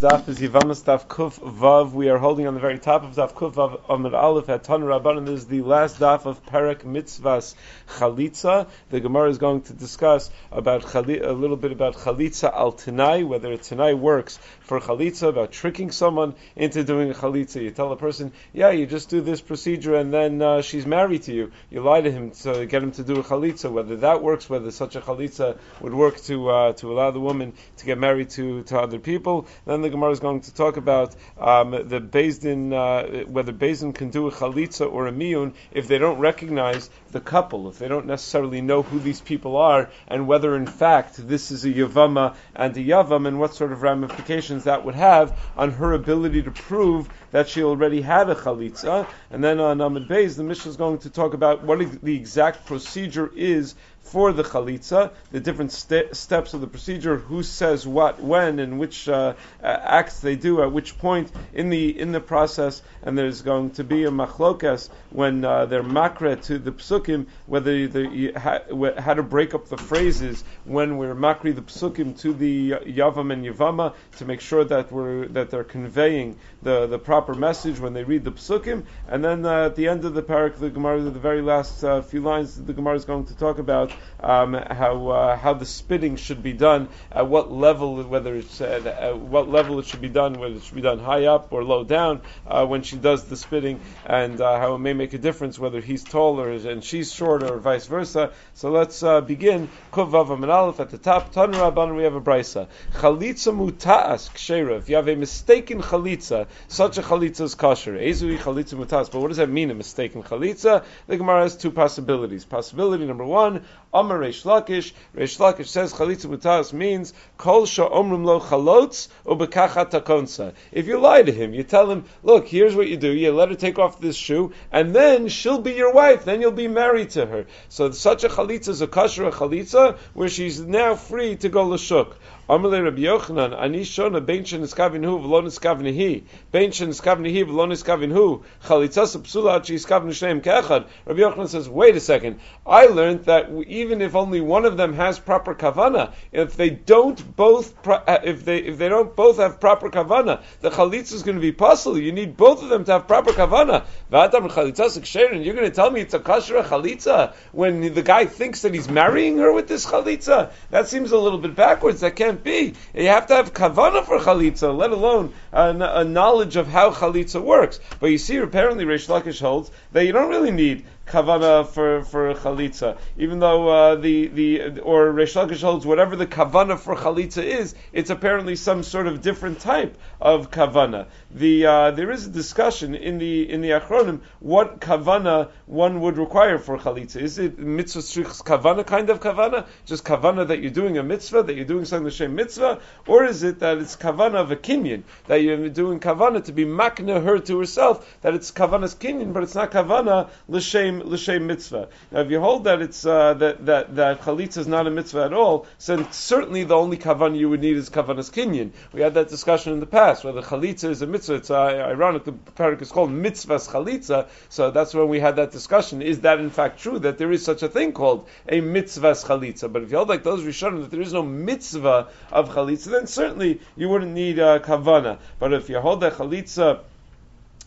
daf is Yevamos daf Kuf Vav. We are holding on the very top of daf Kuf Vav Amid Aleph at Tan Rabban. This is the last daf of Perek Mitzvahs Chalitza. The Gemara is going to discuss about chali- a little bit about Chalitza al Tanai, whether Tanai works for Chalitza, about tricking someone into doing a Chalitza. You tell a person, yeah, you just do this procedure and then uh, she's married to you. You lie to him to get him to do a Chalitza. Whether that works, whether such a Chalitza would work to uh, to allow the woman to get married to, to other people. Then the Gemara is going to talk about um, the Din, uh, whether Din can do a chalitza or a miyun if they don't recognize the couple, if they don't necessarily know who these people are, and whether in fact this is a yavama and a yavam, and what sort of ramifications that would have on her ability to prove that she already had a chalitza. And then on Amid Beis, the Mishnah is going to talk about what the exact procedure is for the chalitza, the different st- steps of the procedure, who says what, when, and which uh, acts they do at which point in the in the process, and there's going to be a machlokas when uh, they're makre to the psukim, whether the, ha, how to break up the phrases when we're makri the psukim to the yavam and yavama to make sure that we're that they're conveying the, the proper message when they read the psukim, and then uh, at the end of the parak, the Gemara, the very last uh, few lines, the Gemara is going to talk about um, how uh, how the spitting should be done, at what level, whether it's at, at, what level it should be done, whether it should be done high up or low down uh, when she does the spitting, and uh, how it may make a difference whether he's taller and she's shorter or vice versa. So let's uh, begin. Kuvav at the top. Tan Rabban, we have a brisa. Chalitza mutaas. If you have a mistaken chalitza, such a chalitza is kosher. Ezui chalitza mutaas. But what does that mean? A mistaken chalitza? The Gemara has two possibilities. Possibility number one. Amar Reish Lakish. Reish Lakish says chalitza mutas means kol omrim lo chalotz ubekachat takonsa. If you lie to him, you tell him, look, here's what you do. You let her take off this shoe, and then she'll be your wife. Then you'll be married to her. So such a chalitza is a kosher chalitza where she's now free to go l'shuk. Amalei Rabbi Yochanan, Ani Shona, Ben Shen Iskavin Hu, V'lo Niskavin Hi, Ben Shen Iskavin Hi, V'lo Niskavin Hu, Chalitzas Psula, Chi Iskavin Shneim Kechad. Rabbi Yochanan says, wait a second, I learned that even if only one of them has proper kavana, if they don't both, uh, if they if they don't both have proper kavana, the chalitza is going to be possible. You need both of them to have proper kavana. V'atam Chalitzas Ksherin, you're going to tell me it's a kasher chalitza when the guy thinks that he's marrying her with this chalitza? That seems a little bit backwards. That can't be. You have to have kavana for chalitza, let alone a, a knowledge of how chalitza works. But you see, apparently Reish Lakish holds that you don't really need kavana for for chalitza, even though uh, the the or Reish Lakish holds whatever the kavana for chalitza is, it's apparently some sort of different type of kavana. The uh, there is a discussion in the in the Achronim what kavana one would require for chalitza. Is it mitzvah strichs kavana kind of kavana, just kavana that you're doing a mitzvah that you're doing something the same mitzvah, or is it that it's kavana of a kinyan that you're doing kavana to be makna her to herself that it's kavana's kinyan, but it's not kavana l'shem l'shem mitzvah. Now, if you hold that it's uh, that that that chalitza is not a mitzvah at all, then certainly the only kavan you would need is kavanas kinyan. We had that discussion in the past whether chalitza is a mitzvah. It's uh, ironic the parak is called mitzvahs chalitza, so that's when we had that discussion. Is that in fact true that there is such a thing called a mitzvahs chalitza? But if you hold like those rishonim that there is no mitzvah of chalitza, then certainly you wouldn't need uh, kavana. But if you hold that chalitza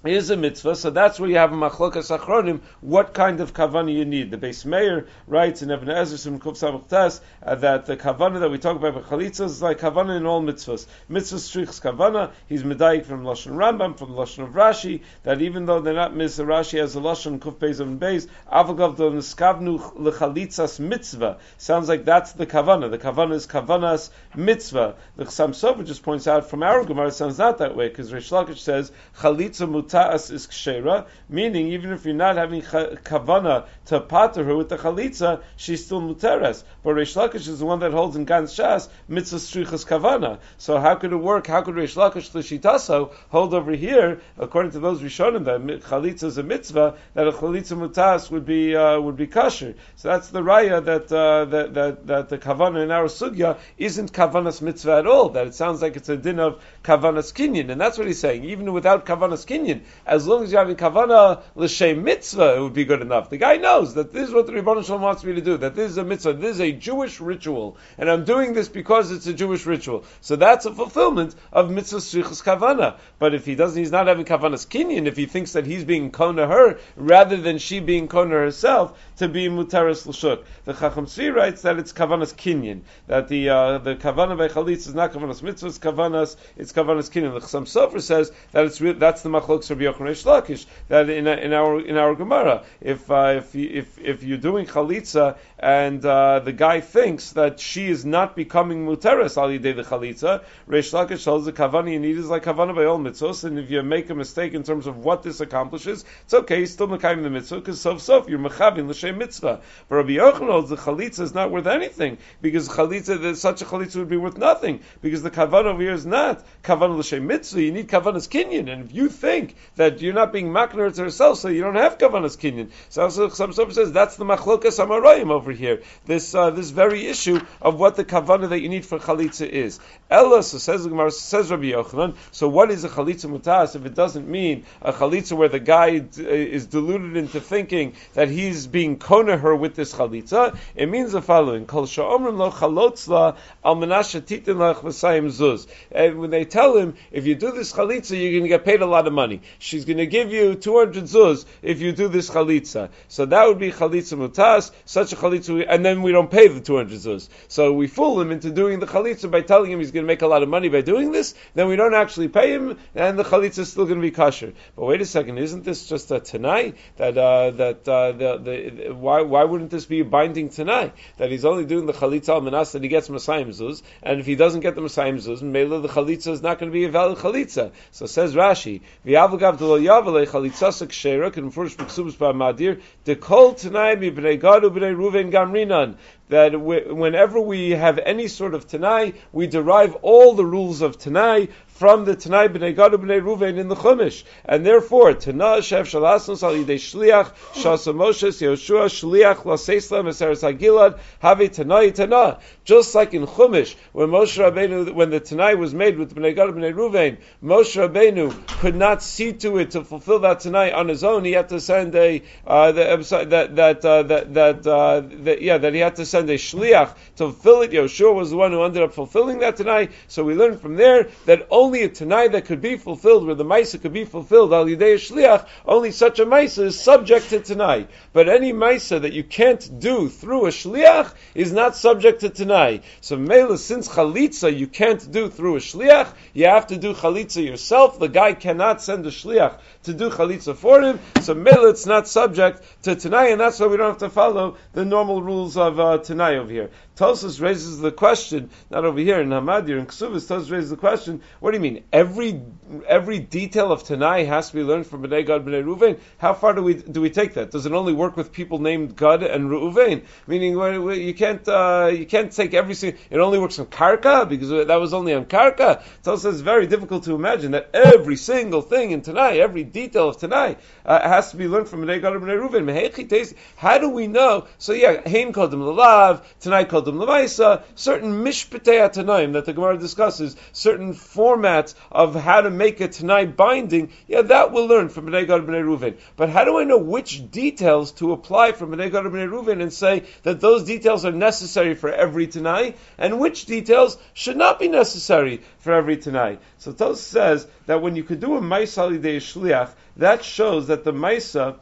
is a mitzvah, so that's where you have a machlokas achronim, what kind of kavana you need. The Beis Meir writes in Even HaEzer from Kuf uh, that the kavana that we talk about with chalitza is like kavana in all mitzvahs. Mitzvah strichs kavana, he's medayik from Lashon Rambam, from Lashon of Rashi, that even though they're not mitzvah, Rashi has a Lashon Kuf Beis and Beis, avagav do niskavnu lechalitzas mitzvah. Sounds like that's the kavana. The kavana is kavanas mitzvah. The Chassam Sofer just points out from our Gemara, it sounds not that way, because Reish Lakish says, chalitza mut ta'as is kshera, meaning even if you're not having kavana to pater her with the chalitza, she's still muteres. But Reish Lakish is the one that holds in Gan Shas mitzvah strichas kavana. So how could it work? How could Reish Lakish l'shitaso hold over here, according to those Rishonim, that chalitza is a mitzvah, that a chalitza mutas would be uh, would be kosher. So that's the raya that uh, that, that that the kavana in our sugya isn't kavanas mitzvah at all. That it sounds like it's a din of kavanas kinyan, and that's what he's saying. Even without kavanas kinyan, As long as you're having kavana l'shem mitzvah, it would be good enough. The guy knows that this is what the Rebbeinu Shalom wants me to do. That this is a mitzvah. This is a Jewish ritual, and I'm doing this because it's a Jewish ritual. So that's a fulfillment of mitzvah shrichus kavana. But if he doesn't, he's not having kavanas kinyan. If he thinks that he's being kona her rather than she being kona herself to be mutaris l'shuk. The Chacham Tzvi writes that it's kavanas kinyan. That the uh, the kavana by chalitz is not kavanas mitzvah. It's kavanas. It's kavanas kinyan. The Chacham Sofer says that it's re- that's the machlokes Rabbi Yochanan Reish. That in, in our in our Gemara, if uh, if if if you're doing chalitza and uh, the guy thinks that she is not becoming muteres al yidei the chalitza, Reish Lakish tells the kavana you need is like kavana by all mitzvahs, and if you make a mistake in terms of what this accomplishes, it's okay. You're still mekayim the mitzvah because sof sof you're mechavin l'shem mitzvah. But Rabbi Yochanan the chalitza is not worth anything because chalitza such a chalitza would be worth nothing because the kavana over here is not kavana l'shem mitzvah. You need kavanas kinyan, and if you think that you're not being makner to herself, so you don't have kavanas kinyan. So some sofer says that's the machlokas amarayim over here. This uh, this very issue of what the kavana that you need for chalitza is. Ella so says says Rabbi Yochanan. So what is a chalitza mutas if it doesn't mean a chalitza where the guy is deluded into thinking that he's being kona her with this chalitza? It means the following: Kol sha'omrim lo chalotzla al titin lach zuz. And when they tell him if you do this chalitza, you're going to get paid a lot of money. She's going to give you 200 zuz if you do this chalitza. So that would be chalitza mutas. Such a chalitza, and then we don't pay the 200 zuz. So we fool him into doing the chalitza by telling him he's going to make a lot of money by doing this. Then we don't actually pay him, and the chalitza is still going to be kosher. But wait a second, isn't this just a tanai that uh, that uh, the, the why why wouldn't this be a binding tanai that he's only doing the chalitza al manas that he gets masayim zuz, and if he doesn't get the masayim zuz, Mela the chalitza is not going to be a valid chalitza. So says Rashi, v'yavagav de lo yavale chalitza kshera can first b'ksubus ba'madir dekol tanai mi b'nei gadu b'nei ruven gamrinan that whenever we have any sort of Tanai, we derive all the rules of Tanai from the Tanai b'nei Gadu b'nei Ruvain in the Chumash, and therefore Tanah Shef Shalasnos Al Yidei Shliach Shasa Moshes Yehoshua Shliach Laseisla Meseres Hagilad Have Tanai Tanah. Just like in Chumash, when Moshe Rabbeinu, when the Tanai was made with b'nei Gadu b'nei Ruvain, Moshe Rabbeinu could not see to it to fulfill that Tanai on his own. He had to send a uh, the, that that uh, that that, uh, that yeah that he had to send a shliach to fulfill it. Yoshua was the one who ended up fulfilling that Tanai. So we learn from there that only a Tanai that could be fulfilled, where the Maisa could be fulfilled, al Yidei Shliach, only such a Maisa is subject to Tanai. But any Maisa that you can't do through a Shliach is not subject to Tanai. So Mela, since Chalitza you can't do through a Shliach, you have to do Chalitza yourself. The guy cannot send a Shliach to do Chalitza for him. So Mela, it's not subject to Tanai, and that's why we don't have to follow the normal rules of uh, Tanai over here. Tosus raises the question, not over here in Hamadir and Ksubis, Tosus raises the question, what do you mean? Every every detail of Tanai has to be learned from Bnei Gad, Bnei Ruvain? How far do we do we take that? Does it only work with people named Gad and Ruvain? Meaning you can't uh, you can't take every single, it only works on Karka, because that was only on Karka. Tosus it's very difficult to imagine that every single thing in Tanai, every detail of Tanai, uh, has to be learned from Bnei Gad, Bnei Ruvain. How do we know? So yeah, Hain called them Lalav, Tanai called them Lamaisa, certain mishpatei Tanaim that the Gemara discusses, certain formats of how to make a Tanai binding, yeah, that we'll learn from Bnei Gad Bnei Ruven. But how do I know which details to apply from Bnei Gad Bnei Ruven and say that those details are necessary for every Tanai, and which details should not be necessary for every Tanai? So Tos says that when you could do a Maisa Alidei Shliach, that shows that the Maisa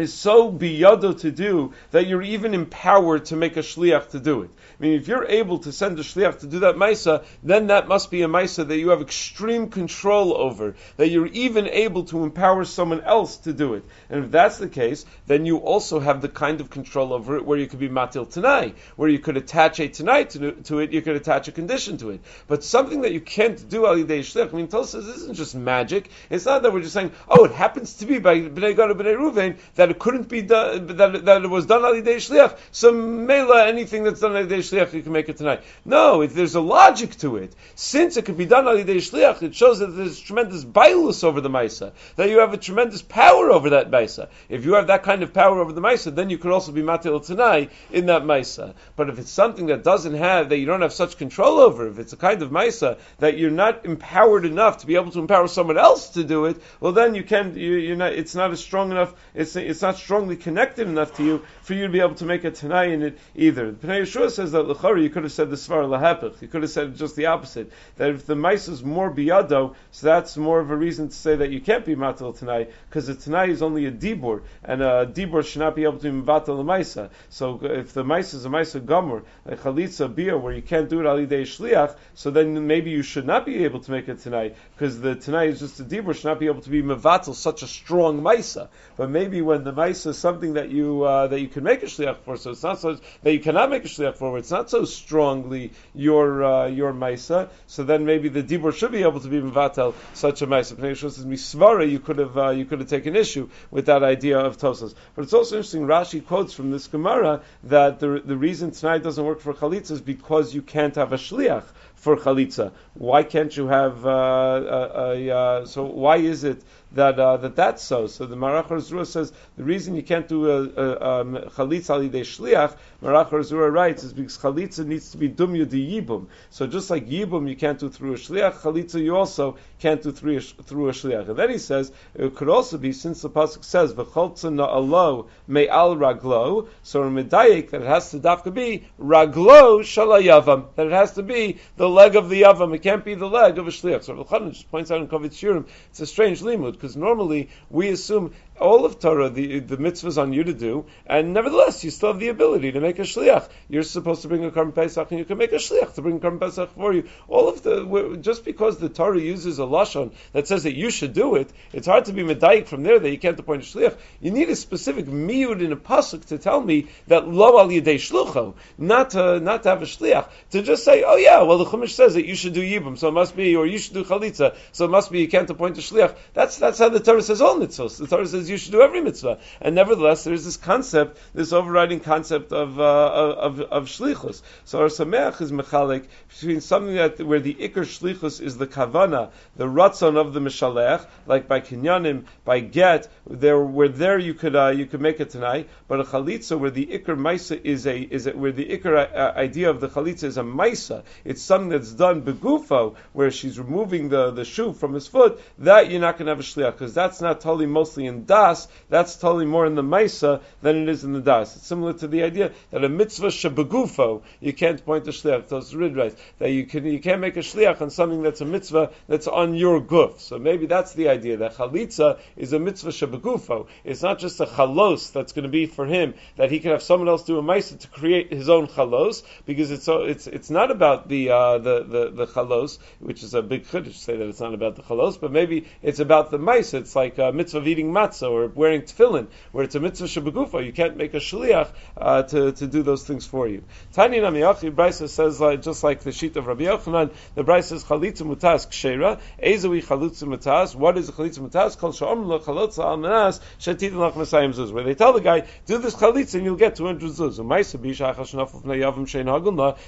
is so biyado to do that you're even empowered to make a shliach to do it. I mean, if you're able to send a shliach to do that maisa, then that must be a maisa that you have extreme control over, that you're even able to empower someone else to do it. And if that's the case, then you also have the kind of control over it where you could be matil tanai, where you could attach a tanai to, to it, you could attach a condition to it. But something that you can't do al yidei shliach, I mean, says this isn't just magic. It's not that we're just saying, oh, it happens to be by bnei Gad bnei Ruvain that it couldn't be done, that, that it was done al yidei shliach. So mela, anything that's done al yidei shliach, you can make it tanai. No, if there's a logic to it. Since it could be done al yidei shliach, it shows that there's tremendous bailus over the Maisa, that you have a tremendous power over that Maisa. If you have that kind of power over the Maisa, then you could also be matil tanai in that Maisa. But if it's something that doesn't have, that you don't have such control over, if it's a kind of Maisa that you're not empowered enough to be able to empower someone else to do it, well then you can, you, are not, it's not as strong enough, it's, it's not strongly connected enough to you for you to be able to make a Tanai in it either. The Pnei Yehoshua says that L'chari, you could have said the Svar Lahapich, you could have said just the opposite, that if the Maisa is more biyado, so that's more of a reason to say that you can't be matal tanai because the tanai is only a dibur, and a dibur should not be able to be matal maisa. So if the maisa is a maisa gomer, a chalitza beer, where you can't do it ali day shliach, so then maybe you should not be able to make it tanai because the tanai is just a dibur, should not be able to be mevatel such a strong maisa. But maybe when the maisa is something that you uh, that you can make a shliach for, so it's not so that you cannot make a shliach for, it's not so strongly your uh, your maisa. So then maybe the dibur should be able to be mevatel such a maisa. Misvara, you could have uh, you could have taken issue with that idea of Tosas. But it's also interesting. Rashi quotes from this Gemara that the the reason tanai doesn't work for chalitza is because you can't have a shliach for chalitza. Why can't you have uh, a, a, a, so? Why is it that uh, that that's so. So the Marach Zura says the reason you can't do a, a, um, chalitza al shliach, Marach Zura writes, is because chalitza needs to be dumya di yibum. So just like yibum you can't do through a shliach, chalitza you also can't do through a, through a shliach. And then he says it could also be since the pasuk says v'choltza na'alo me al raglo, so in medayik that it has to dafka be raglo shalayavam, that it has to be the leg of the yavam. It can't be the leg of a shliach. So Rav just points out in Kovetz Shiurim, it's a strange limud because normally we assume all of Torah, the, the mitzvahs on you to do, and nevertheless, you still have the ability to make a shliach. You're supposed to bring a Karm Pesach, and you can make a shliach to bring a Pesach for you. All of the, just because the Torah uses a lashon that says that you should do it, it's hard to be medayik from there that you can't appoint a shliach. You need a specific miyud in a pasuk to tell me that lo al yedei shlucho, not to, not to have a shliach, to just say, oh yeah, well the Chumash says that you should do yibum, so it must be, or you should do chalitza, so it must be you can't appoint a shliach. That's, that's how the Torah says all mitzvahs. The Torah says you should do every mitzvah. And nevertheless, there's this concept, this overriding concept of, uh, of, of, shlichus. So Ohr Sameach is mechalik between something that, where the ikr shlichus is the kavana, the ratzon of the mishalech, like by kinyanim, by get, there, where there you could, uh, you could make it tanai, but a chalitza where the ikr maisa is a, is where the ikr uh, idea of the chalitza is a maisa, it's something that's done begufo, where she's removing the, the shoe from his foot, that you're not going to have a shliach, because that's not totally mostly in das, that's totally more in the Maisa than it is in the Das. It's similar to the idea that a mitzvah shebegufo, you can't point a shliach, those ridrais, that you can you can't make a shliach on something that's a mitzvah that's on your guf. So maybe that's the idea that chalitza is a mitzvah shebegufo. It's not just a chalos that's going to be for him that he can have someone else do a Maisa to create his own chalos because it's it's it's not about the uh, the, the the chalos, which is a big chiddush say that it's not about the chalos, but maybe it's about the Maisa. It's like a mitzvah of eating matzah or wearing tefillin, where it's a mitzvah shebegufa, you can't make a shliach uh, to, to do those things for you. Tani Namiyachi, Brisa says, just like the sheet of Rabbi Yochanan, the Brisa says, chalitza mutas kshera, ezui chalitza mutas, what is a chalitza mutas? Kol sha'om chalitza al manas, shetit lach mesayim zuz, where they tell the guy, do this chalitza and you'll get 200 zuz.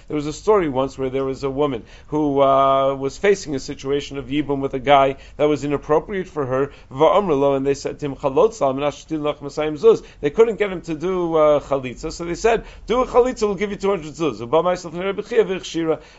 There was a story once where there was a woman who uh, was facing a situation of yibum with a guy that was inappropriate for her, and they said to him, they couldn't get him to do uh, chalitza, so they said, "Do a chalitza, we'll give you 200 zuz."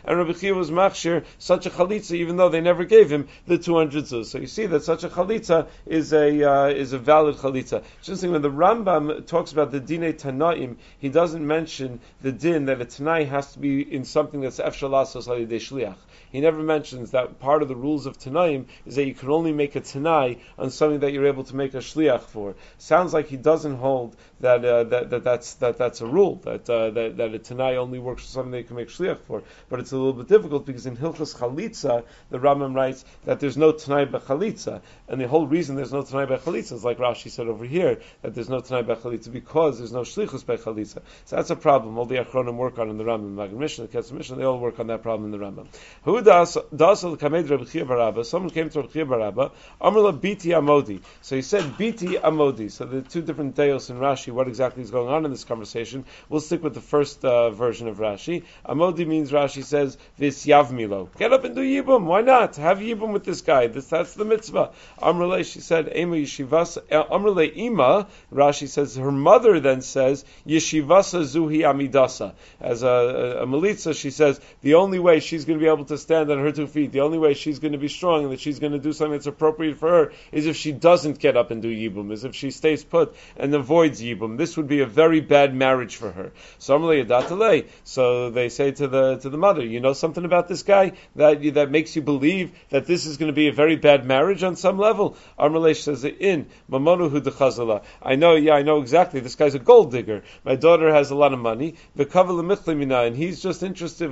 And Rabbi Chia was machshir such a chalitza, even though they never gave him the 200 zuz. So you see that such a chalitza is a uh, is a valid chalitza. It's interesting when the Rambam talks about the dine tanaim, he doesn't mention the din that a tanai has to be in something that's efshalasos alidei shliach. He never mentions that part of the rules of Tanaim is that you can only make a Tanai on something that you're able to make a Shliach for. Sounds like he doesn't hold that, uh, that, that, that's, that that's a rule, that, uh, that, that a Tanai only works for something you can make Shliach for. But it's a little bit difficult because in Hilchas Chalitza, the Rambam writes that there's no Tanai Bechalitza. And the whole reason there's no Tanai Bechalitza is like Rashi said over here, that there's no Tanai Bechalitza because there's no Shlichus Bechalitza. So that's a problem. All the Achronim work on in the Rambam, Maggid Mishnah, the Ketz Mishnah, they all work on that problem in the Rambam. Who das das kamed. Someone came to Chia Barabba. Amr Amrla Biti Amodi. So he said Biti Amodi. So the two different deos in Rashi, what exactly is going on in this conversation. We'll stick with the first uh, version of Rashi. Amodi means Rashi says Vis Yavmilo. Get up and do Yibum. Why not? Have Yibum with this guy. This that's the mitzvah. Amrle, she said Ema Yeshivas. Uh, Amrle Ima. Rashi says her mother then says Yeshivasa Zuhi Amidasa. As a, a, a Melitza, she says the only way she's going to be able to stand on her two feet, the only way she's going to be strong and that she's going to do something that's appropriate for her is if she doesn't get up and do Yibum, is if she stays put and avoids Yibum. This would be a very bad marriage for her. So they say to the to the mother, you know something about this guy that that makes you believe that this is going to be a very bad marriage on some level. Amrlesh says in Mamonu Hudachazala. I know, yeah, I know exactly. This guy's a gold digger. My daughter has a lot of money. And he's just interested.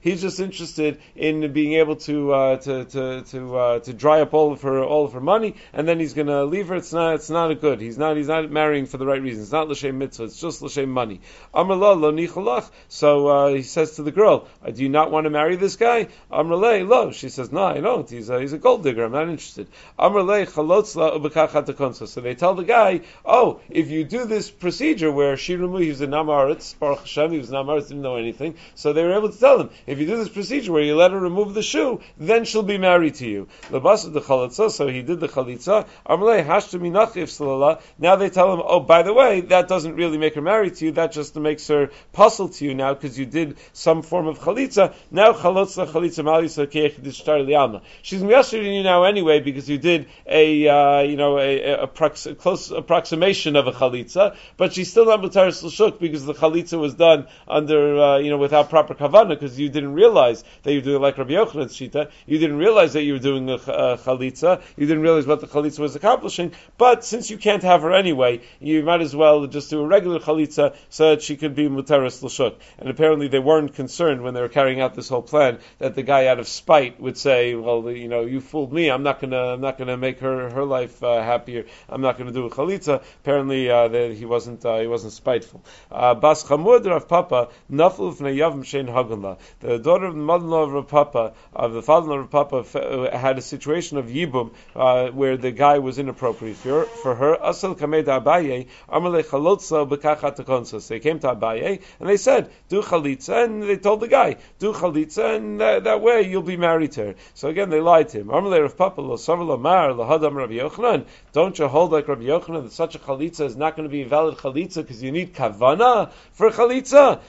He's just interested in being able to uh, to to to, uh, to dry up all of her all of her money, and then he's going to leave her. It's not it's not a good. He's not he's not marrying for the right reasons. It's not l'shem mitzvah. It's just l'shem money. Amrullah lo nichalach. So uh, he says to the girl, uh, "Do you not want to marry this guy?" Amrullah lo. She says, "No, I don't. He's a, he's a gold digger. I'm not interested." Amrullah chalotzla ubekachat So they tell the guy, "Oh, if you do this procedure where she he was a namaritz, Baruch Hashem, he was namaritz, didn't know anything. So they were able to tell him, if you do this procedure where you let her remove the shoe, then she'll be married to you. The Labasa the chalitza, so he did the chalitza. Amrullah hashtami nachif Now they tell him, oh, by the way, that doesn't really make her married to you. That just makes her puzzle to you now because you did some form of chalitza. Now chalitza chalitza mali so lialma. She's miyashir you now anyway because you did a uh, you know a, a, prox- a, close approximation of a chalitza, but she's still not mutaris l'shuk because the chalitza was done under uh, you know without proper kavana because you didn't realize that you were doing like Rabbi Yochanan's shita. You didn't realize that you were doing a, a chalitza. You didn't realize what the chalitza was accomplishing. But since you can't have her anyway, you might as well just do a regular chalitza so that she could be mutaris l'shuk. And apparently they weren't concerned when they were carrying out this whole plan that the guy out of spite would say, "Well, you know, you fooled me. I'm not gonna, I'm not gonna make her her life uh, happier. I'm not gonna do a chalitza." Apparently uh, he wasn't, uh, he wasn't spiteful. Uh, Bas Chamud Rav Papa Naflu Yavam Shein Haganla. The daughter of the mother-in-law of Rav Papa, of the father-in-law of Rav Papa, uh, had a situation of yibum uh, where the guy was inappropriate for, for her. Asal Kamed Abaye Amale Chalotza So they came to Abaye and they said, "Do chalitza," and they told the guy, "Do chalitza," and that, that way you'll be married to her. So again, they lied to him. Amale Rav Papa Lo Savar Mar Lahadam Rabbi Yochanan. Don't you hold like Rabbi Yochanan that such a chalitza is not going to be a valid chalitza because you need kavana for chalitza?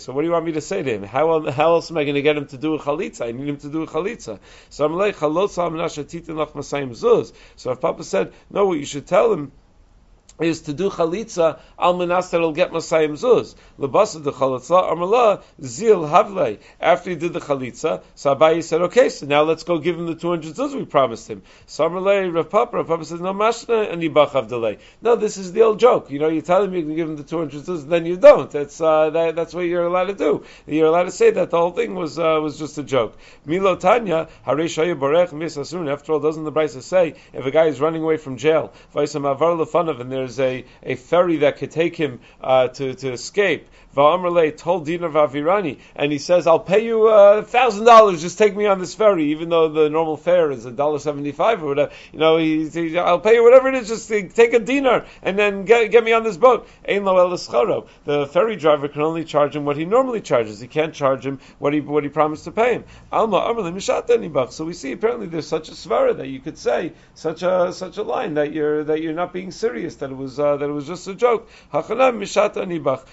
So what do you want me to say to him? How, how else am I going to get him to do a chalitza? I need him to do a chalitza. So I'm like, So if Papa said, no, what you should tell him is to do chalitza al minas that will get Masayim Zuz. Lebasa the chalitza amala zil havle. After he did the chalitza, so Abayi said, okay, so now let's go give him the 200 zuz we promised him. So Amalei Rav Papa, Rav Papa says, no mashna and yibach delay. No, this is the old joke. You know, you tell him you can give him the 200 zuz, then you don't. That's, uh, that, that's what you're allowed to do. You're allowed to say that the whole thing was, uh, was just a joke. Milo Tanya, Hare Shaya Borech Misasun. After all, doesn't the Brisa say, if a guy is running away from jail, Vaisam Avar Lefanav, and there's a, a ferry that could take him uh, to, to escape. Va'amrle told Dinar Vavirani, and he says, "I'll pay you uh, thousand dollars. Just take me on this ferry, even though the normal fare is a dollar seventy-five or whatever. You know, he, he, I'll pay you whatever it is. Just take a dinar and then get, get me on this boat." Ein lo The ferry driver can only charge him what he normally charges. He can't charge him what he what he promised to pay him. So we see apparently there's such a svara that you could say such a such a line that you're that you're not being serious that it was uh, that it was just a joke.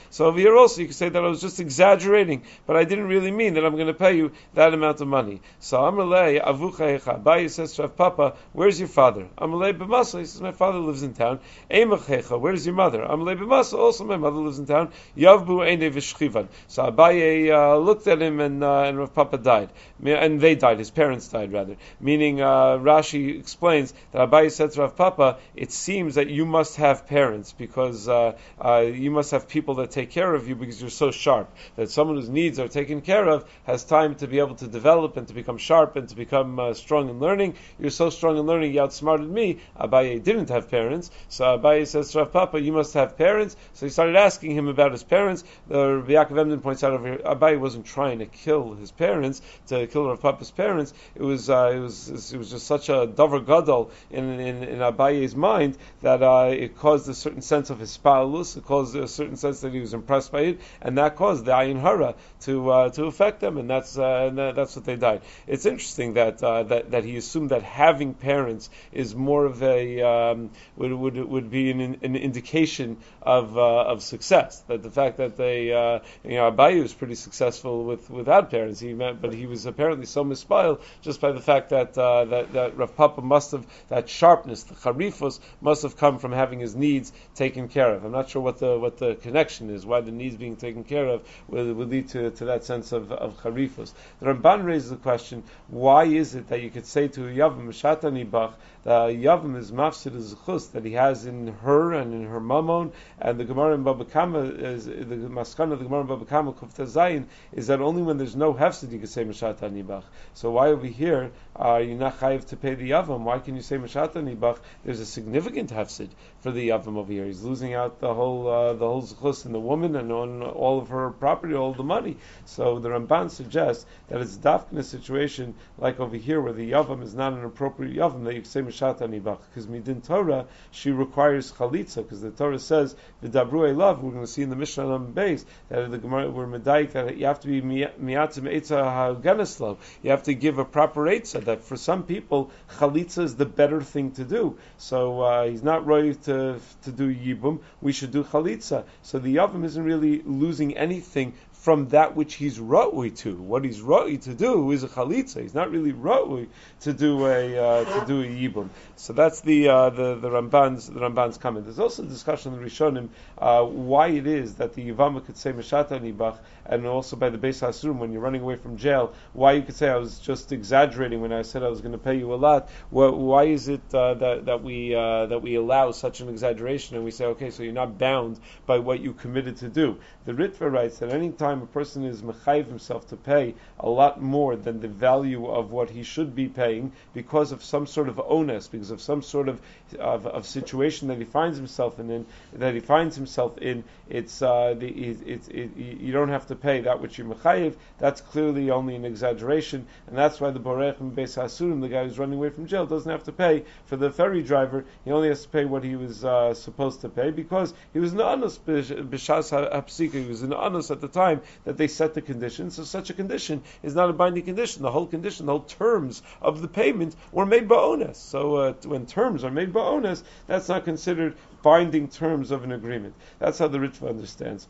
So over here also you can say that I was just exaggerating, but I didn't really mean that I'm going to pay you that amount of money. So Amalei Avuchayecha. Abaye says to Papa, where's your father? Amalei B'masa. He says, my father lives in town. Eimachecha. Where's your mother? Amalei B'masa. Also, my mother lives in town. Yavbu Eine V'shchivan. So Abaye uh, looked at him and, uh, and Rav Papa died. And they died. His parents died, rather. Meaning, uh, Rashi explains that Abaye said to Rav Papa, it seems that you must have have parents because uh, uh, you must have people that take care of you because you're so sharp. That someone whose needs are taken care of has time to be able to develop and to become sharp and to become uh, strong in learning. You're so strong in learning, you outsmarted me. Abaye didn't have parents, so Abaye says to Rav Papa, you must have parents. So he started asking him about his parents. The Rabbi Yaakov Emden points out over Abaye wasn't trying to kill his parents, to kill Rav Papa's parents. It was, uh, it was, it was just such a davar gadol in, in, in Abaye's mind that uh, it caused a certain sense of his spalus, it caused a certain sense that he was impressed by it, and that caused the ayin hara to uh, to affect them, and that's uh, and that's what they died. It's interesting that uh, that that he assumed that having parents is more of a um, would, would would be an, an indication of uh, of success. That the fact that they uh, you know Abaye was pretty successful with without parents, he meant, but he was apparently so mispiled just by the fact that that that Rav Papa must have that sharpness, the charifos, must have come from having his needs taken care of. I'm not sure what the what the connection is, why the needs being taken care of would lead to, to that sense of, of charifos. The Ramban raises the question: Why is it that you could say to a yavam shatani bach the yavam is mafsid zechus that he has in her and in her mamon, and the Gemara in Baba Kama is the maskana of the Gemara in Baba Kama kufta zayin is that only when there's no hefsid you can say mashatani bach. So why over here are you not chayiv to pay the yavam? Why can you say mashatani bach? There's a significant hefsid for the yavam over here. He's losing out the whole uh, the whole zechus in the woman and on all of her property, all the money. So the Ramban suggests that it's dafk in a situation like over here where the yavam is not an appropriate yavam that you can say because midin Torah she requires chalitza because the Torah says the dabru love. We're going to see in the Mishnah on base that the Gemara we're medaik that you have to be miyatzim etza ha'ganeslo. You have to give a proper etza. That for some people chalitza is the better thing to do. So uh, he's not ready to to do yibum. We should do chalitza. So the yavam isn't really losing anything from that which he's ra'ui to. What he's ra'ui to do is a chalitza. He's not really ra'ui to do a uh, to do a yibum. So that's the uh, the the Ramban's the Ramban's comment. There's also a discussion in Rishonim uh, why it is that the Yivama could say Meshata Nibach, and also by the Beis Hasurim when you're running away from jail, why you could say I was just exaggerating when I said I was going to pay you a lot. why is it uh, that that we uh, that we allow such an exaggeration and we say okay, so you're not bound by what you committed to do? The Ritva writes that any time a person is mechayiv himself to pay a lot more than the value of what he should be paying because of some sort of onus, because of some sort of, of, of situation that he finds himself in, that he finds himself in, it's, uh, the, it, you don't have to pay that which you're mechayiv. That's clearly only an exaggeration, and that's why the borech and beis hasurim, the guy who's running away from jail, doesn't have to pay for the ferry driver. He only has to pay what he was uh, supposed to pay because he was an honest b'shas. He was an honest at the time that they set the condition. So such a condition is not a binding condition. The whole condition, the whole terms of the payment were made by onus. So uh, when terms are made by onus, that's not considered binding terms of an agreement. That's how the Ritva understands.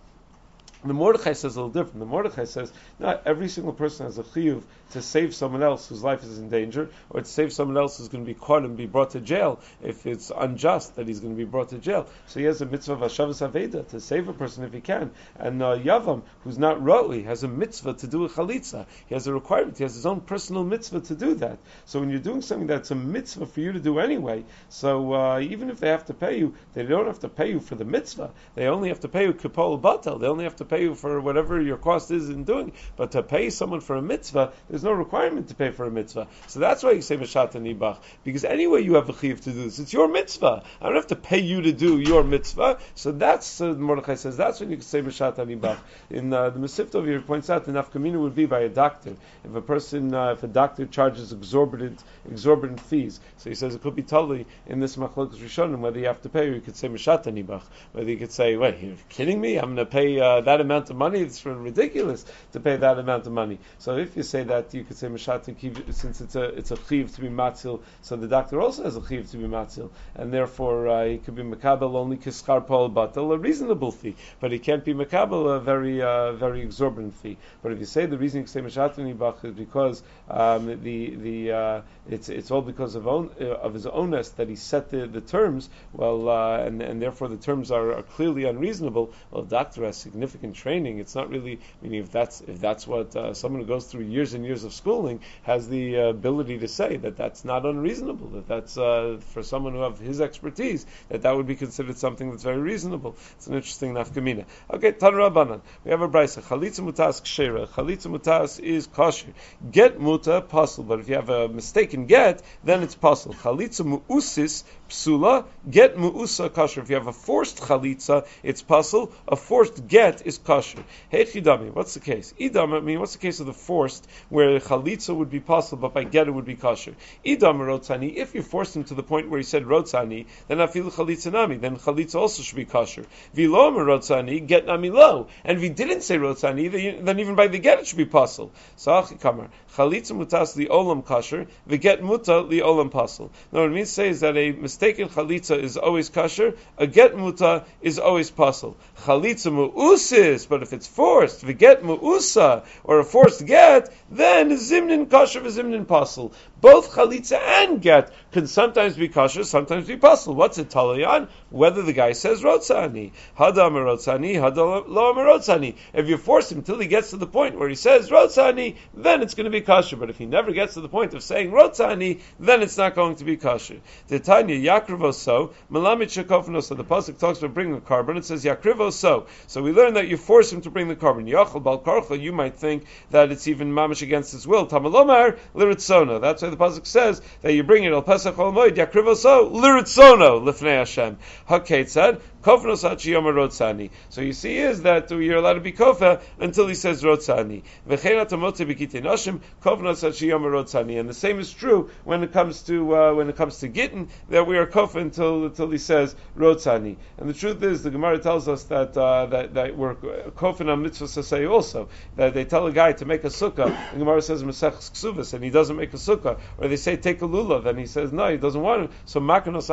The Mordechai says a little different. The Mordechai says not every single person has a chiyuv to save someone else whose life is in danger, or to save someone else who's going to be caught and be brought to jail if it's unjust that he's going to be brought to jail. So he has a mitzvah of Hashavas Aveda to save a person if he can. And uh, Yavam, who's not Ra'ui, has a mitzvah to do a chalitza. He has a requirement. He has his own personal mitzvah to do that. So when you're doing something that's a mitzvah for you to do anyway, so uh, even if they have to pay you, they don't have to pay you for the mitzvah. They only have to pay you kipol batel. They only have to pay you for whatever your cost is in doing. But to pay someone for a mitzvah, there's no requirement to pay for a mitzvah. So that's why you say Mashat Nibach. Because anyway you have a chiv to do this. It's your mitzvah. I don't have to pay you to do your mitzvah. So that's, uh, Mordechai says, that's when you can say Mashat Nibach. In uh, the over here points out the nafkamina would be by a doctor. If a person, uh, if a doctor charges exorbitant, exorbitant fees, so he says it could be totally in this Machlokas Rishonim whether you have to pay or you could say Mashat Nibach. Whether you could say, wait, you're kidding me? I'm going to pay uh, that amount of money. It's ridiculous to pay that amount of money. So if you say that, you could say Mashat since it's a it's a chiv to be matzil. So the doctor also has a chiv to be matzil, and therefore uh, he could be makabel only kiskar pol batel, a reasonable fee, but he can't be makabel a very uh, very exorbitant fee. But if you say the reason you say Mashat nibach is because um, the the uh, it's it's all because of uh, of his onus that he set the, the terms well, uh, and and therefore the terms are, are clearly unreasonable. Well, the doctor has significant getting training. It's not really. I mean, if that's if that's what uh, someone who goes through years and years of schooling has the uh, ability to say that that's not unreasonable. That that's uh, for someone who have his expertise that that would be considered something that's very reasonable. It's an interesting nafkamina. Okay, Tan Rabbanan. We have a brisa. Chalitza mutas kshera. Chalitza mutas is kosher. Get muta puzzle, but if you have a mistaken get, then it's puzzle. Chalitza mu'usis psula. Get mu'usa kosher. If you have a forced chalitza, it's puzzle. A forced get is kosher. Hey chidami. What's the case? Idam. I mean, what's the case of the forced where chalitza would be possible, but by get it would be kosher? Idam rotzani. If you forced him to the point where he said rotzani, then afilu chalitza nami. Then chalitza also should be kosher. Vilo rotzani. Get nami lo. And if he didn't say rotzani, then even by the get it should be puzzle. So kamar. Chalitza mutas li olam kosher. The get muta li olam puzzle. Now what it means to say is that a mistaken chalitza is always kosher. A get muta is always puzzle. Chalitza But if it's forced, get mu'usa, or a forced get, then zimnin kosher, zimnin puzzle. Both chalitza and get can sometimes be kosher, sometimes be puzzle. What's it talayan? Whether the guy says rotzani, hadam hadam lo rotzani. If you force him till he gets to the point where he says rotzani, then it's going to be kosher. But if he never gets to the point of saying rotzani, then it's not going to be kosher. The Tanya yakrivo so malamit shekofno. So the pasuk talks about bringing a korban. It says yakrivo so. So we learn that you force him to bring the korban. Yachal bal. You might think that it's even mamish against his will. Tamalomar liritzona. That's why the pasuk says that you bring it al pesach al moed yakrivo so liritzono lifnei Hashem. Said Rotzani. So you see is that you're allowed to be kofa until he says Rotzani. And the same is true when it comes to uh, when it comes to Gittin that we are kofa until until he says Rotsani. And the truth is the Gemara tells us that uh, that, that we're kofa on mitzvah say also that they tell a guy to make a sukkah. The Gemara says Masech Ksuvas and he doesn't make a sukkah, or they say take a lulav and he says no, he doesn't want it. So Makanos.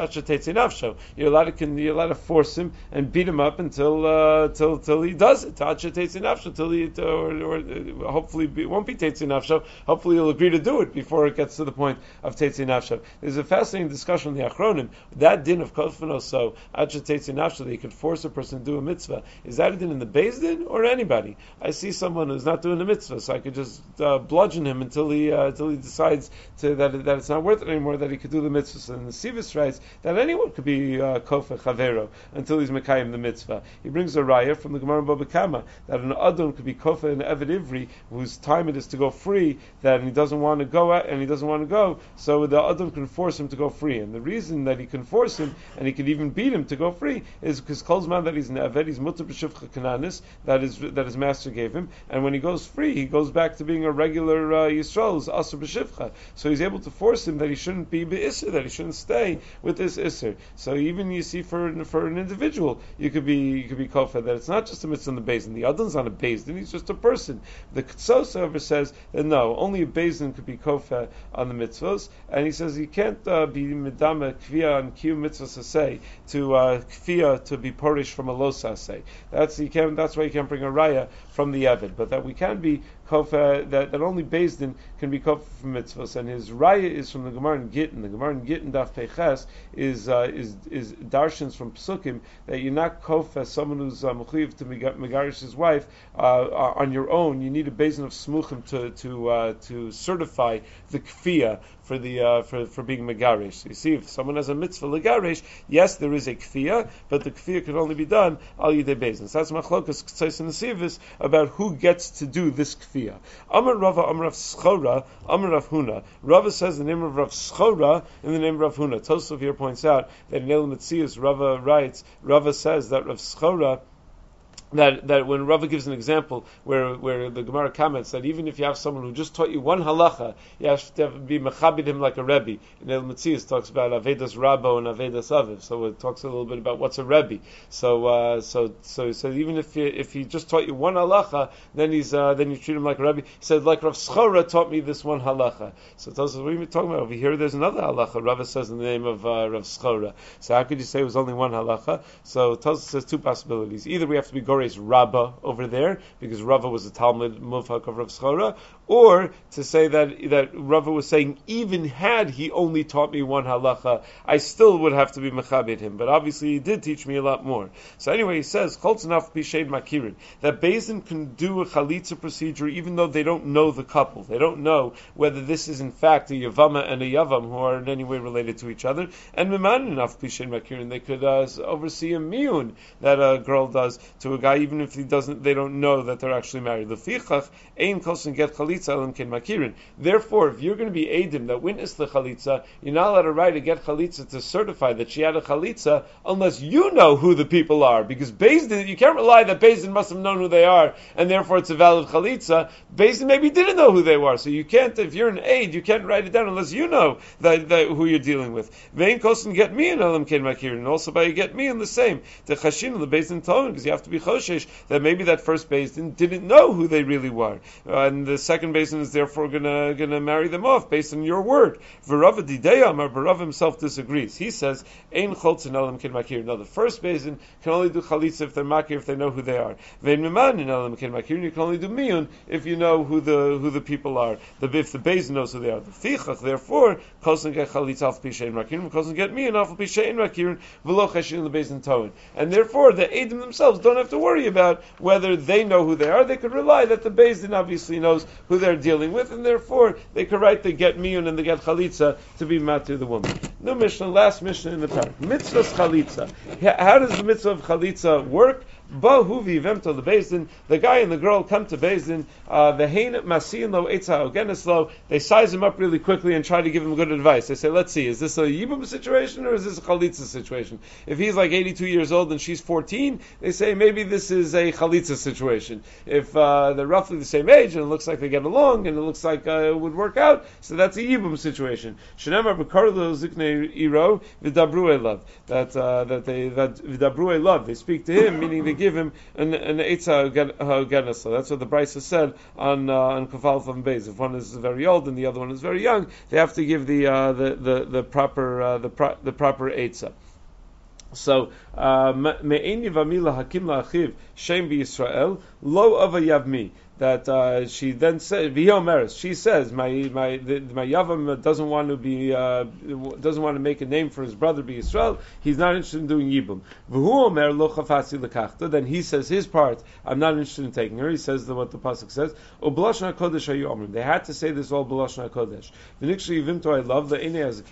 You're allowed to you're allowed to force and beat him up until uh, till till he does it. Tacha tetzin nafsho till he or, or uh, hopefully it won't be tetzin nafsho. Hopefully he'll agree to do it before it gets to the point of tetzin nafsho. There's a fascinating discussion in the Achronim. That din of kofano so acha tetzin nafsho that you could force a person to do a mitzvah. Is that a din in the Beis din or anybody? I see someone who's not doing a mitzvah, so I could just uh, bludgeon him until he uh, until he decides to, that that it's not worth it anymore. That he could do the mitzvah. So the Sivis writes that anyone could be uh, kofa chavero until he's mekayim the mitzvah. He brings a raya from the Gemara Baba Kama that an adon could be kofa and Eved Ivri whose time it is to go free that he doesn't want to go at and he doesn't want to go, so the adon can force him to go free. And the reason that he can force him and he can even beat him to go free is because Kolzman that he's an Eved, he's mutter b'shivcha kananis that is that his master gave him, and when he goes free, he goes back to being a regular uh, Yisrael's asur b'shivcha. So he's able to force him that he shouldn't be be'isr, that he shouldn't stay with this isr. So even you see for for an individual, you could be you could be kofa that it's not just a mitzvah on the basin. The adon's on a basin; he's just a person. The Ktsos however says that no, only a basin could be kofa on the mitzvahs, and he says you can't uh, be medama kviya on kiyum mitzvahs say to uh, kviya to be porish from a losa say. That's you can That's why you can't bring a raya from the Evid, but that we can be kofa that, that only Bezdin can be kofa from mitzvahs, and his raya is from the Gemara in Gittin. The Gemara in Gittin Daf Peches is uh, is is darshans from Psukim that you're not kofa someone who's uh, to megarish his wife uh, on your own. You need a Bezdin of smuchim to to uh, to certify the kfiyah for the uh, for, for being megarish. You see, if someone has a mitzvah legarish, yes, there is a kfiyah, but the kfiyah can only be done al yidei bezin. So that's machlokas k'tzais and the about who gets to do this kfiyah. Amar Rava, Amar Rav Schora, Amar Rav Huna. Rava says the name of Rav Schora in the name of Rav Huna. Tosov here points out that in El Metzius, Rava writes, Rava says that Rav Schora that that when Rava gives an example where where the Gemara comments that even if you have someone who just taught you one halacha, you have to be mechabit him like a rebbe. And El Metzias talks about avedas rabbo and avedas aviv, so it talks a little bit about what's a rebbe. So uh, so so so even if he, if he just taught you one halacha, then he's uh, then you treat him like a rebbe. He said like Rav Schora taught me this one halacha. So tells us what are you talking about over here? There's another halacha. Rava says in the name of uh, Rav Schora. So how could you say it was only one halacha? So tells us there's two possibilities. Either we have to be Rabba over there, because Rava was a Talmud Mufhak of Rav Schora, or to say that that Rava was saying even had he only taught me one halacha, I still would have to be mechabed him. But obviously he did teach me a lot more. So anyway, he says Choltzenaf Pished Makirin that Bezin can do a chalitza procedure even though they don't know the couple. They don't know whether this is in fact a Yavama and a Yavam who are in any way related to each other. And Miman enough Pished Makirin, they could uh, oversee a miyun that a girl does to a guy even if he doesn't. They don't know that they're actually married. Lefichach ein kosen get chalitza elam ken makirin. Therefore, if you're going to be Adim that witness the chalitza, you're not allowed to write to get chalitza to certify that she had a chalitza unless you know who the people are. Because Bezdin, you can't rely that Bezdin must have known who they are, and therefore it's a valid chalitza. Bezdin maybe didn't know who they were, so you can't. If you're an aid, you can't write it down unless you know that, that who you're dealing with. Vein get me ken makirin, also by get me in the same. The chashin the Bezdin tone because you have to be choshesh that maybe that first basin didn't know who they really were, uh, and the second basin is therefore gonna gonna marry them off based on your word. V'Rava Dideyam, or Rav himself disagrees. He says, Ein Choltzin Elam Kin Makir. Now the first basin can only do Chalitza if they're Makir, if they know who they are. Vein Miman in Elam Kin Makir, you can only do Miyun if you know who the who the people are. The, if the basin knows who they are. The Fichach, therefore, Kosen get Chalitza Alf Pishein Makir, Kosen get Miyun Alf Pishein Makir, V'lo Cheshin the basin Toin. And therefore, the Adim themselves don't have to worry about whether they know who they are. They could rely that the Bezin obviously knows who they're dealing with, and therefore they could write the get miyun and the get chalitza to be matir the woman. New Mishnah, last Mishnah in the parak. Mitzvah chalitza. How does the mitzvah of chalitza work? Bahuvi vemto the Beis Din. The guy and the girl come to Beis Din. Uh, the hein masin lo ogeneslo. They size him up really quickly and try to give him good advice. They say, let's see, is this a yibum situation or is this a chalitza situation? If he's like 82 years old and she's 14, they say maybe this is a chalitza situation. If uh, they're roughly the same age and it looks like they get along and it looks like uh, it would work out, so that's a yibum situation. Zikne iro. That uh, that they that v'dabru love. They speak to him, meaning they give him an an etza haganasa. That's what the Brisa said on uh, on kafal from Beis. If one is very old and the other one is very young, they have to give the uh, the, the the proper uh, the pro- the proper etza. So uh, me'eni v'amila hakim la'achiv shem b'Yisrael lo avayavmi that uh, she then V'yomeres, she says, my my the, my Yavam doesn't want to be uh, doesn't want to make a name for his brother be Israel. He's not interested in doing Yibum. Then he says his part. I'm not interested in taking her. He says the, what the pasuk says. They had to say this all blashna kodesh. Yivimto I love the as a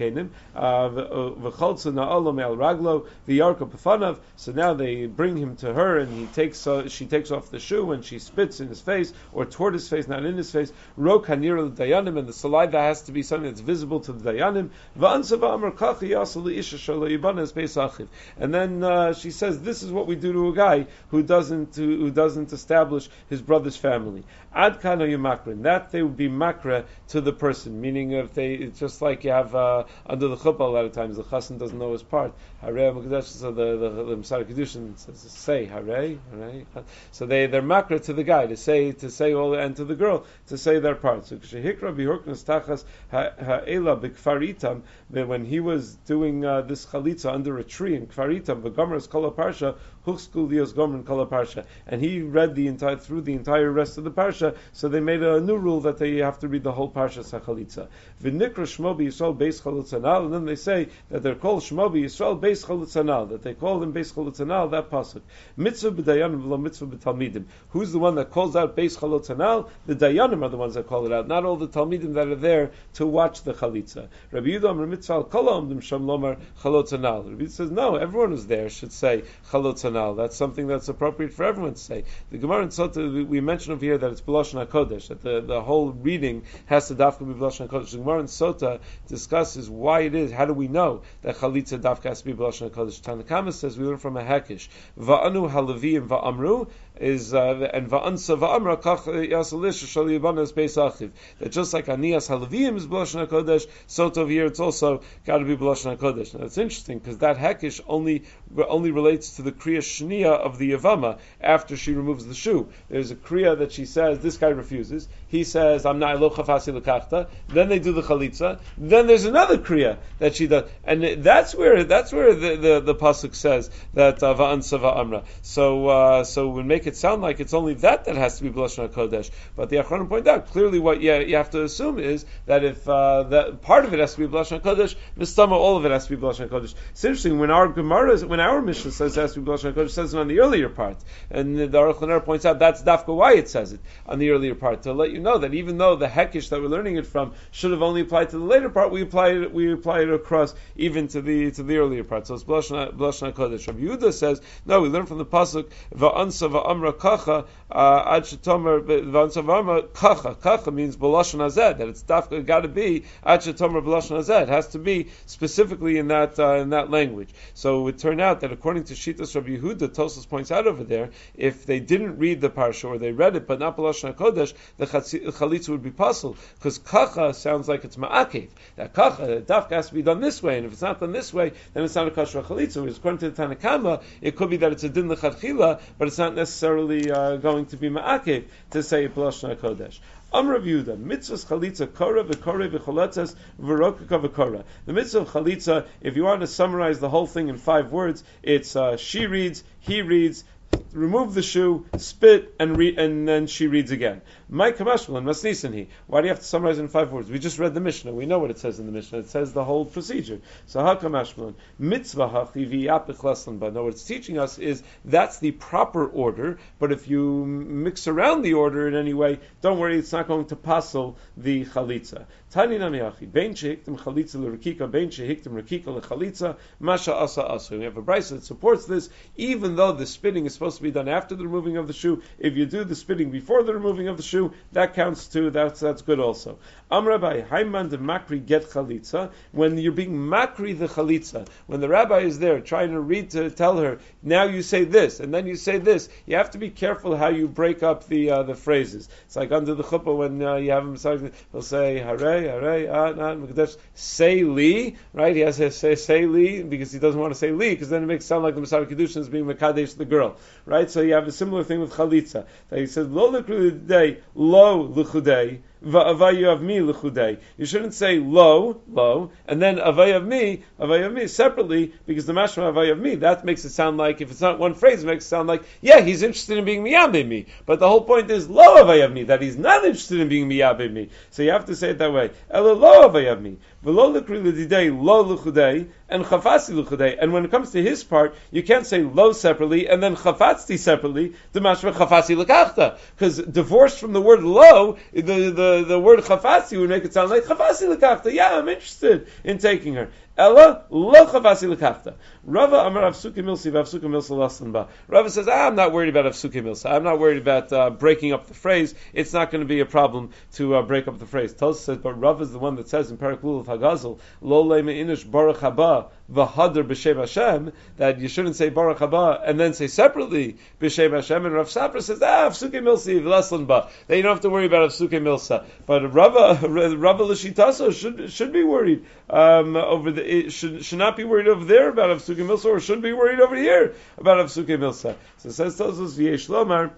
pefanav. So now they bring him to her and he takes uh, she takes off the shoe and she spits in his face or toward his face, not in his face. Ro kanir the dayanim, and the saliva has to be something that's visible to the dayanim. And then uh, she says, "This is what we do to a guy who doesn't who doesn't establish his brother's family." Ad kana yumakrin. That they would be makra to the person, meaning if they it's just like you have uh, under the chuppah a lot of times the chassan doesn't know his part. So the the, the Kedushin says say Harei, Harei. So they they're makra to the guy to say to say all and to the girl to say their part. So tachas when he was doing uh, this chalitza under a tree in kfaritam v'gomeras kol parsha and he read the entire through the entire rest of the parsha. So they made a new rule that they have to read the whole parsha sachalitza. V'nikra shmo b'yisrael beis chalitzanal and then they say that they're called shmo b'yisrael beis chalitzanal that they call them beis chalitzanal that pasuk mitzvah b'dayanim v'lo b'talmidim. Who's the one that calls out beis chalitzanal? The dayanim are the ones that call it out, not all the talmidim that are there to watch the chalitza. Rabbi Yudah mitzvah kolam dim sham lomar chalotzanal. Rabbi says no, everyone who's there should say That's something that's appropriate for everyone to say. The Gemara in Sota we mentioned over here that it's b'lashon hakodesh that the, the whole reading has to dafka be b'lashon hakodesh. The Gemara in Sota discusses why it is. How do we know that chalitza dafka has to be b'lashon hakodesh? Tanakama says we learn from a hekish va'anu halavim va'amru is uh, and va'ansa va'amra kach yasalish shal yibanas beis achiv. That just like Anias Halavim is B'lashon HaKodesh, so over here it's also got to be B'lashon HaKodesh. Now it's interesting because that hekish only only relates to the Kriya Shnia of the Yavama after she removes the shoe. There's a Kriya that she says, this guy refuses. He says, I'm not lo chafasi lekachta. Then they do the chalitza. Then there's another Kriya that she does. And that's where, that's where the, the, the Pasuk says that uh, va'an sava amra. So, uh, so we make it sound like it's only that that has to be B'lashon HaKodesh. But the Achronim point out, clearly what you, you have to assume is that if uh, that part of it has to be B'lashon HaKodesh, Mistama, all of it has to be B'lashon HaKodesh. It's interesting, when our Gemara, when our Mishnah says it has to be B'lashon HaKodesh, says it on the earlier part. And the Aruch points out that's Dafka why it says it on the earlier part, to let you know that even though the Hekish that we're learning it from should have only applied to the later part, we apply it, we apply it across even to the to the earlier part. So it's B'lashon HaKodesh. Rabbi Yehuda says, no, we learn from the Pasuk, Va'ansa va'amra kacha, uh, ad shetomer, va'ansa va'amra kacha. Kacha means B'lashon Hazed, that it's Dafka got to be ad shetomer B'lashon Hazed. It has to be specifically in that uh, in that language. So it would turn out that according to Shitas Rabbi Yehuda, Tosos points out over there, if they didn't read the parsha or they read it but not B'lashon Hakodesh, the chalitza would be puzzled because kacha sounds like it's ma'akev. That kacha, the dafka has to be done this way, and if it's not done this way, then it's not a kosher chalitza. Whereas according to the Tanakama, it could be that it's a din lechatchila, but it's not necessarily uh, going to be ma'akev to say B'lashon Hakodesh. Amr Yehuda, mitzvahs chalitza kora v'kore v'choletzes v'rokaka v'kora. The mitzvah of chalitza, if you want to summarize the whole thing in five words, it's uh, she reads, he reads, remove the shoe, spit, and read, and then she reads again. My kamashmal and masnisanhi. Why do you have to summarize in five words? We just read the Mishnah. We know what it says in the Mishnah. It says the whole procedure. So how kamashmal mitzvah hachi No, what it's teaching us is that's the proper order. But if you mix around the order in any way, don't worry, it's not going to passel the chalitza. Tani namiachi ben shehiktim chalitza l'rekika ben shehiktim rekika lechalitza masha asa asa. We have a brisa that supports this. Even though the spinning is supposed to be done after the removing of the shoe, if you do the spinning before the removing of the shoe, that counts too. That's that's good also. Amrabai Haiman de Makri get chalitza. When you're being makri the chalitza, when the rabbi is there trying to read to tell her, now you say this and then you say this. You have to be careful how you break up the uh, the phrases. It's like under the chuppah when uh, you have him he'll say hare Ah, say li right. He has to say say li because he doesn't want to say li because then it makes it sound like the Messiah Kedushin is being mekadesh the girl right. So you have a similar thing with chalitza. That he says lo day lo luchudei me. You shouldn't say lo, lo, and then avayav me, avayav me separately, because the mashma avayav me, that makes it sound like, if it's not one phrase, it makes it sound like, yeah, he's interested in being miyabe me. But the whole point is lo avayav me, that he's not interested in being miyabe me. So you have to say it that way. Elo lo avayav me. V'lo l'kri l'didei lo l'chudei, and chafasi. And when it comes to his part, you can't say lo separately, and then chafatzi separately, the mashma chafasi l'kachta. Because divorced from the word lo, the, the the, word chafasi would make it sound like chafasi lekafta. Yeah, I'm interested in taking her. Ella lo chavasi lekafta. Rava Amar Avsuka Milsi Avsuka Milsa ba. Rava says, ah, I'm not worried about Avsuka Milsa. I'm not worried about uh, breaking up the phrase. It's not going to be a problem to uh, break up the phrase. Tos says, but Rava is the one that says in Parak of Hagazel, Lo Leime Inish Baruch Haba V'Hadar B'Shem Hashem, that you shouldn't say Baruch Haba and then say separately B'Shem Hashem. And Rav Sapra says, ah, Avsuka Milsi ba. Then you don't have to worry about Avsuka Milsa. But Rava, Rava Lashitaso should, should be worried um, over the, should, should not be worried over there about Avsuke Milsa, or shouldn't be worried over here about Avsuke Milsa. So it says, tells us, V'yesh Lomar,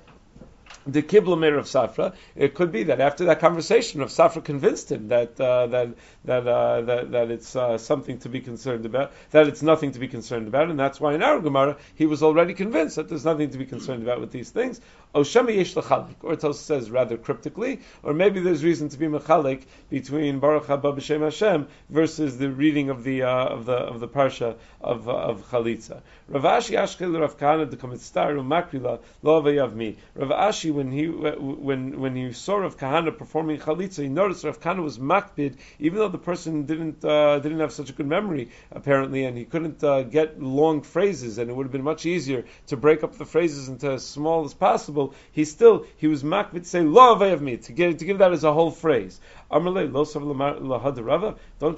the Kiblamer of Safra. It could be that after that conversation, of Safra convinced him that uh, that that, uh, that that it's uh, something to be concerned about, that it's nothing to be concerned about, and that's why in our Gemara he was already convinced that there's nothing to be concerned about with these things. Oshemi yesh lechalik, or also says rather cryptically, or maybe there's reason to be mechalik between Baruch haba b'shem Hashem versus the reading of the uh, of the of the parsha of uh, of Chalitza. Ravashi Ashkel Rav Kahana de Umakrila Lo Rav Ashi when he when when he saw Rav Kahana performing chalitza, he noticed Rav Kahana was makbid, even though the person didn't uh, didn't have such a good memory apparently, and he couldn't uh, get long phrases, and it would have been much easier to break up the phrases into as small as possible. He still he was makbid say lo me to get to give that as a whole phrase. Don't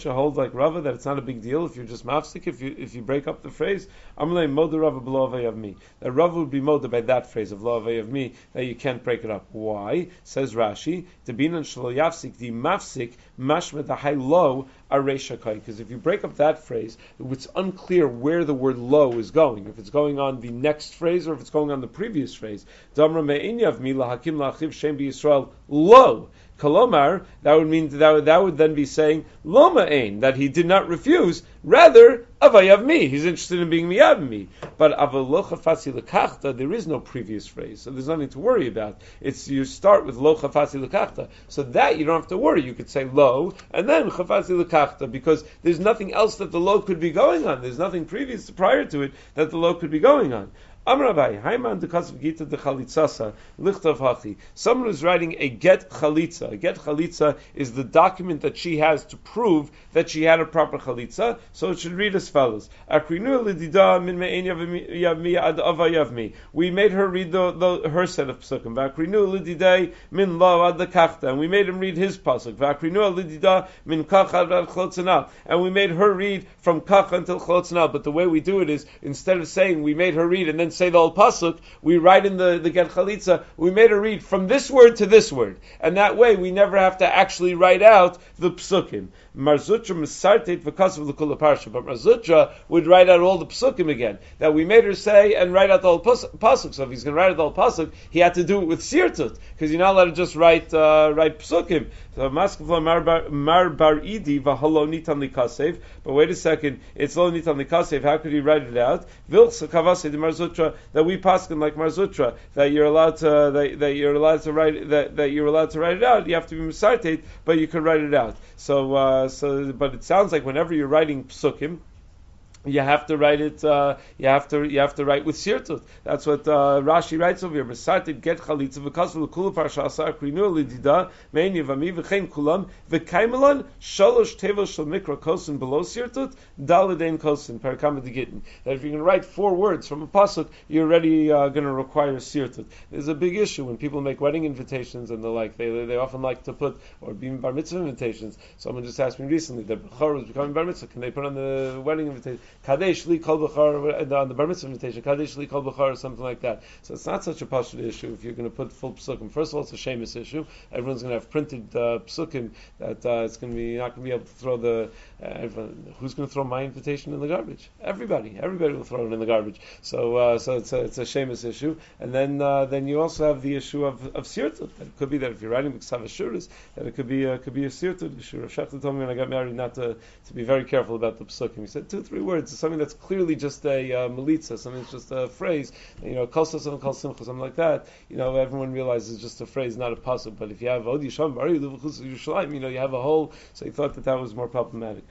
you hold like Rava that it's not a big deal if you're just mafsik if you if you break up the phrase? Amarle moda Rava below of me. That Rava would be moda by that phrase of lo of me that you can't break it up. Why? Says Rashi. To be shlo yafsik the mafsik mashma the high low areshakai. Because if you break up that phrase, it's unclear where the word low is going. If it's going on the next phrase or if it's going on the previous phrase. Damra me'inyav mi lahakim lachiv shem Yisrael lo. Kalomar, that would mean that would, that would then be saying Loma Ein, that he did not refuse, rather Avayav me. He's interested in being miyav me. But Avalocha Fasi Lekachta, there is no previous phrase, so there's nothing to worry about. It's you start with Lo Chafasi Lekachta. So that you don't have to worry. You could say Lo and then Chafasi Lekachta, because there's nothing else that the Lo could be going on. There's nothing previous prior to it that the Lo could be going on. Amrabai, Haiman de Kasav Gita de Chalitzasa, Lichtav Hachi. Someone is writing a get chalitza. A get chalitza is the document that she has to prove that she had a proper chalitza, so it should read as follows. We made her read the, the her set of psukim. And we made him read his pasuk. And we made her read from kach until chlotzana. But the way we do it is, instead of saying we made her read and then say the whole pasuk, we write in the, the Get Chalitza, we made her read from this word to this word. And that way we never have to actually write out the psukim. Marzutra Misartet because of the Kula Parsha, but Marzutra would write out all the psukim again that we made her say and write out the whole. So if he's going to write out the pasuk, he had to do it with sirtut because you're not allowed to just write uh, write psukim. So Maskavla Mar Vahalo Nitan Likasev. But wait a second, it's Lo Nitan Likasev. How could he write it out? Vilch Kavase the Marzutra that we paskin like Marzutra that you're allowed to that, that you're allowed to write that, that you're allowed to write it out. You have to be Misartet, but you can write it out. So. Uh, Uh, so, but it sounds like whenever you're writing psukim, you have to write it. Uh, you have to you have to write with sirtut. That's what uh, Rashi writes over here. Mesartit get chalitza the kula parsha asar krinu lidida mein yivami v'chein kulam v'kaimelon shalosh tevel shel mikra kosin below sirtut daladein kosin parakama gittin. That if going to write four words from a pasuk, you're already uh, going to require sirtut. There's a big issue when people make wedding invitations and the like. They they often like to put or even bar mitzvah invitations. Someone just asked me recently that bechor was becoming bar mitzvah. Can they put on the wedding invitation? Kadesh li kol b'char on the bar mitzvah invitation, Kadesh li kol b'char or something like that. So it's not such a pashut issue if you're going to put full psukim. First of all, it's a sheimos issue. Everyone's going to have printed uh, psukim that uh, it's going to be not going to be able to throw the. Uh, who's going to throw my invitation in the garbage? Everybody. Everybody will throw it in the garbage. So uh, so it's a, it's a sheimos issue. And then uh, then you also have the issue of of sirtut. It could be that if you're writing b'ksav ashuris, that it could be uh, could be a sirtut issue. Rav Shachta told me when I got married not to to be very careful about the psukim. He said two three words something that's clearly just a uh, melitza, something that's just a phrase, you know, kol and kol simcha, something like that, you know, everyone realizes it's just a phrase, not a puzzle. But if you have od yisham you know, you have a whole, so he thought that that was more problematic.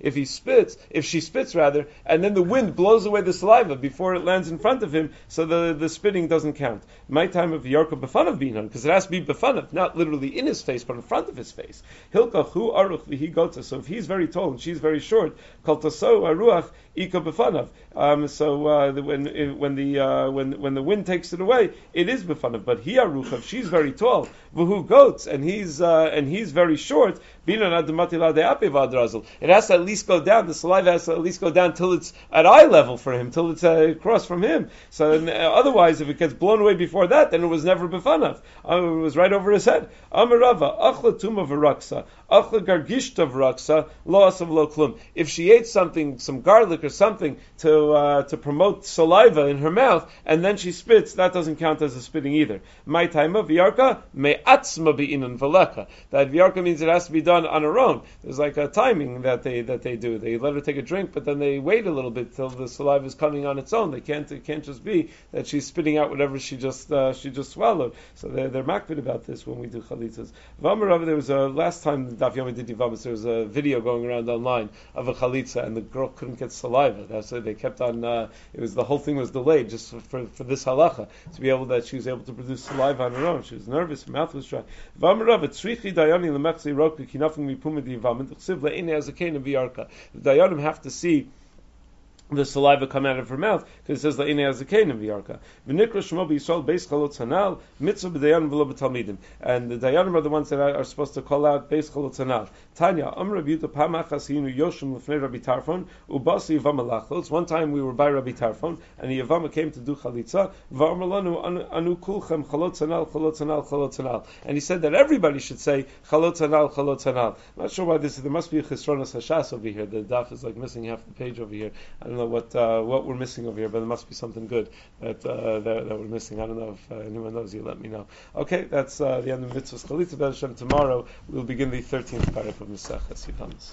If he spits, if she spits rather, and then the wind blows away the saliva before it lands in front of him, so the, the spitting doesn't count. My time of Yarka befanav binan, because it has to be befanav, not literally in his face, but in front of his face. Hilka hu aruch vihi gota. So if he's very tall and she's very short, kol taso aruach ika. Um, so uh, when when the uh, when when the wind takes it away, it is befanav. But he aruchav, she's very tall. Vuhu goats, and he's uh, and he's very short. It has to at least go down. The saliva has to at least go down till it's at eye level for him, till it's uh, across from him. So uh, otherwise, if it gets blown away before that, then it was never befanav. Uh, it was right over his head. Amarava achla tuma achla gargishta v'raksa lo asav lo klum. If she ate something, some garlic or something to uh, to promote saliva in her mouth, and then she spits, that doesn't count as a spitting either. My time of v'yarka me'atzma be'inan v'leka. That v'yarka means it has to be done on her own. There's like a timing that they that they do. They let her take a drink, but then they wait a little bit till the saliva is coming on its own. They can't it can't just be that she's spitting out whatever she just uh, she just swallowed. So they're they're makbid about this when we do chalitzas. Vamarav, there was a last time Daf Yomi there was a video going around online of a chalitza, and the girl couldn't get saliva. That's why they kept on. Uh, it was the whole thing was delayed just for, for, for, this halacha to be able that she was able to produce saliva on her own. She was nervous, her mouth was dry. The dayanim have to see the saliva come out of her mouth because it says la'ine azakain in v'yarka. V'nikra shmo b'yisrael beis chalot hanal mitzvah b'dayanim v'lo b'talmidim. And the dayanim are the ones that are, supposed to call out beis chalot hanal. Tanya, am Rabbi Yuta pamachas hinu yoshim l'fnei Rabbi Tarfon ubasi alachlos. One time we were by Rabbi Tarfon and the yavama came to do chalitza v'amar anu kulchem chalot hanal chalot hanal chalot hanal. And he said that everybody should say chalot hanal chalot hanal. I'm not sure why this is. There must be a chisronas hashas over here. The daf is like missing half the page over here. I don't know what uh, what we're missing over here, but there must be something good that uh, that, that, we're missing. I don't know if uh, anyone knows. You let me know. Okay, that's uh, the end of mitzvahs chalitza. Hashem, Tomorrow we'll begin the thirteenth paragraph of Mesach Yevamos.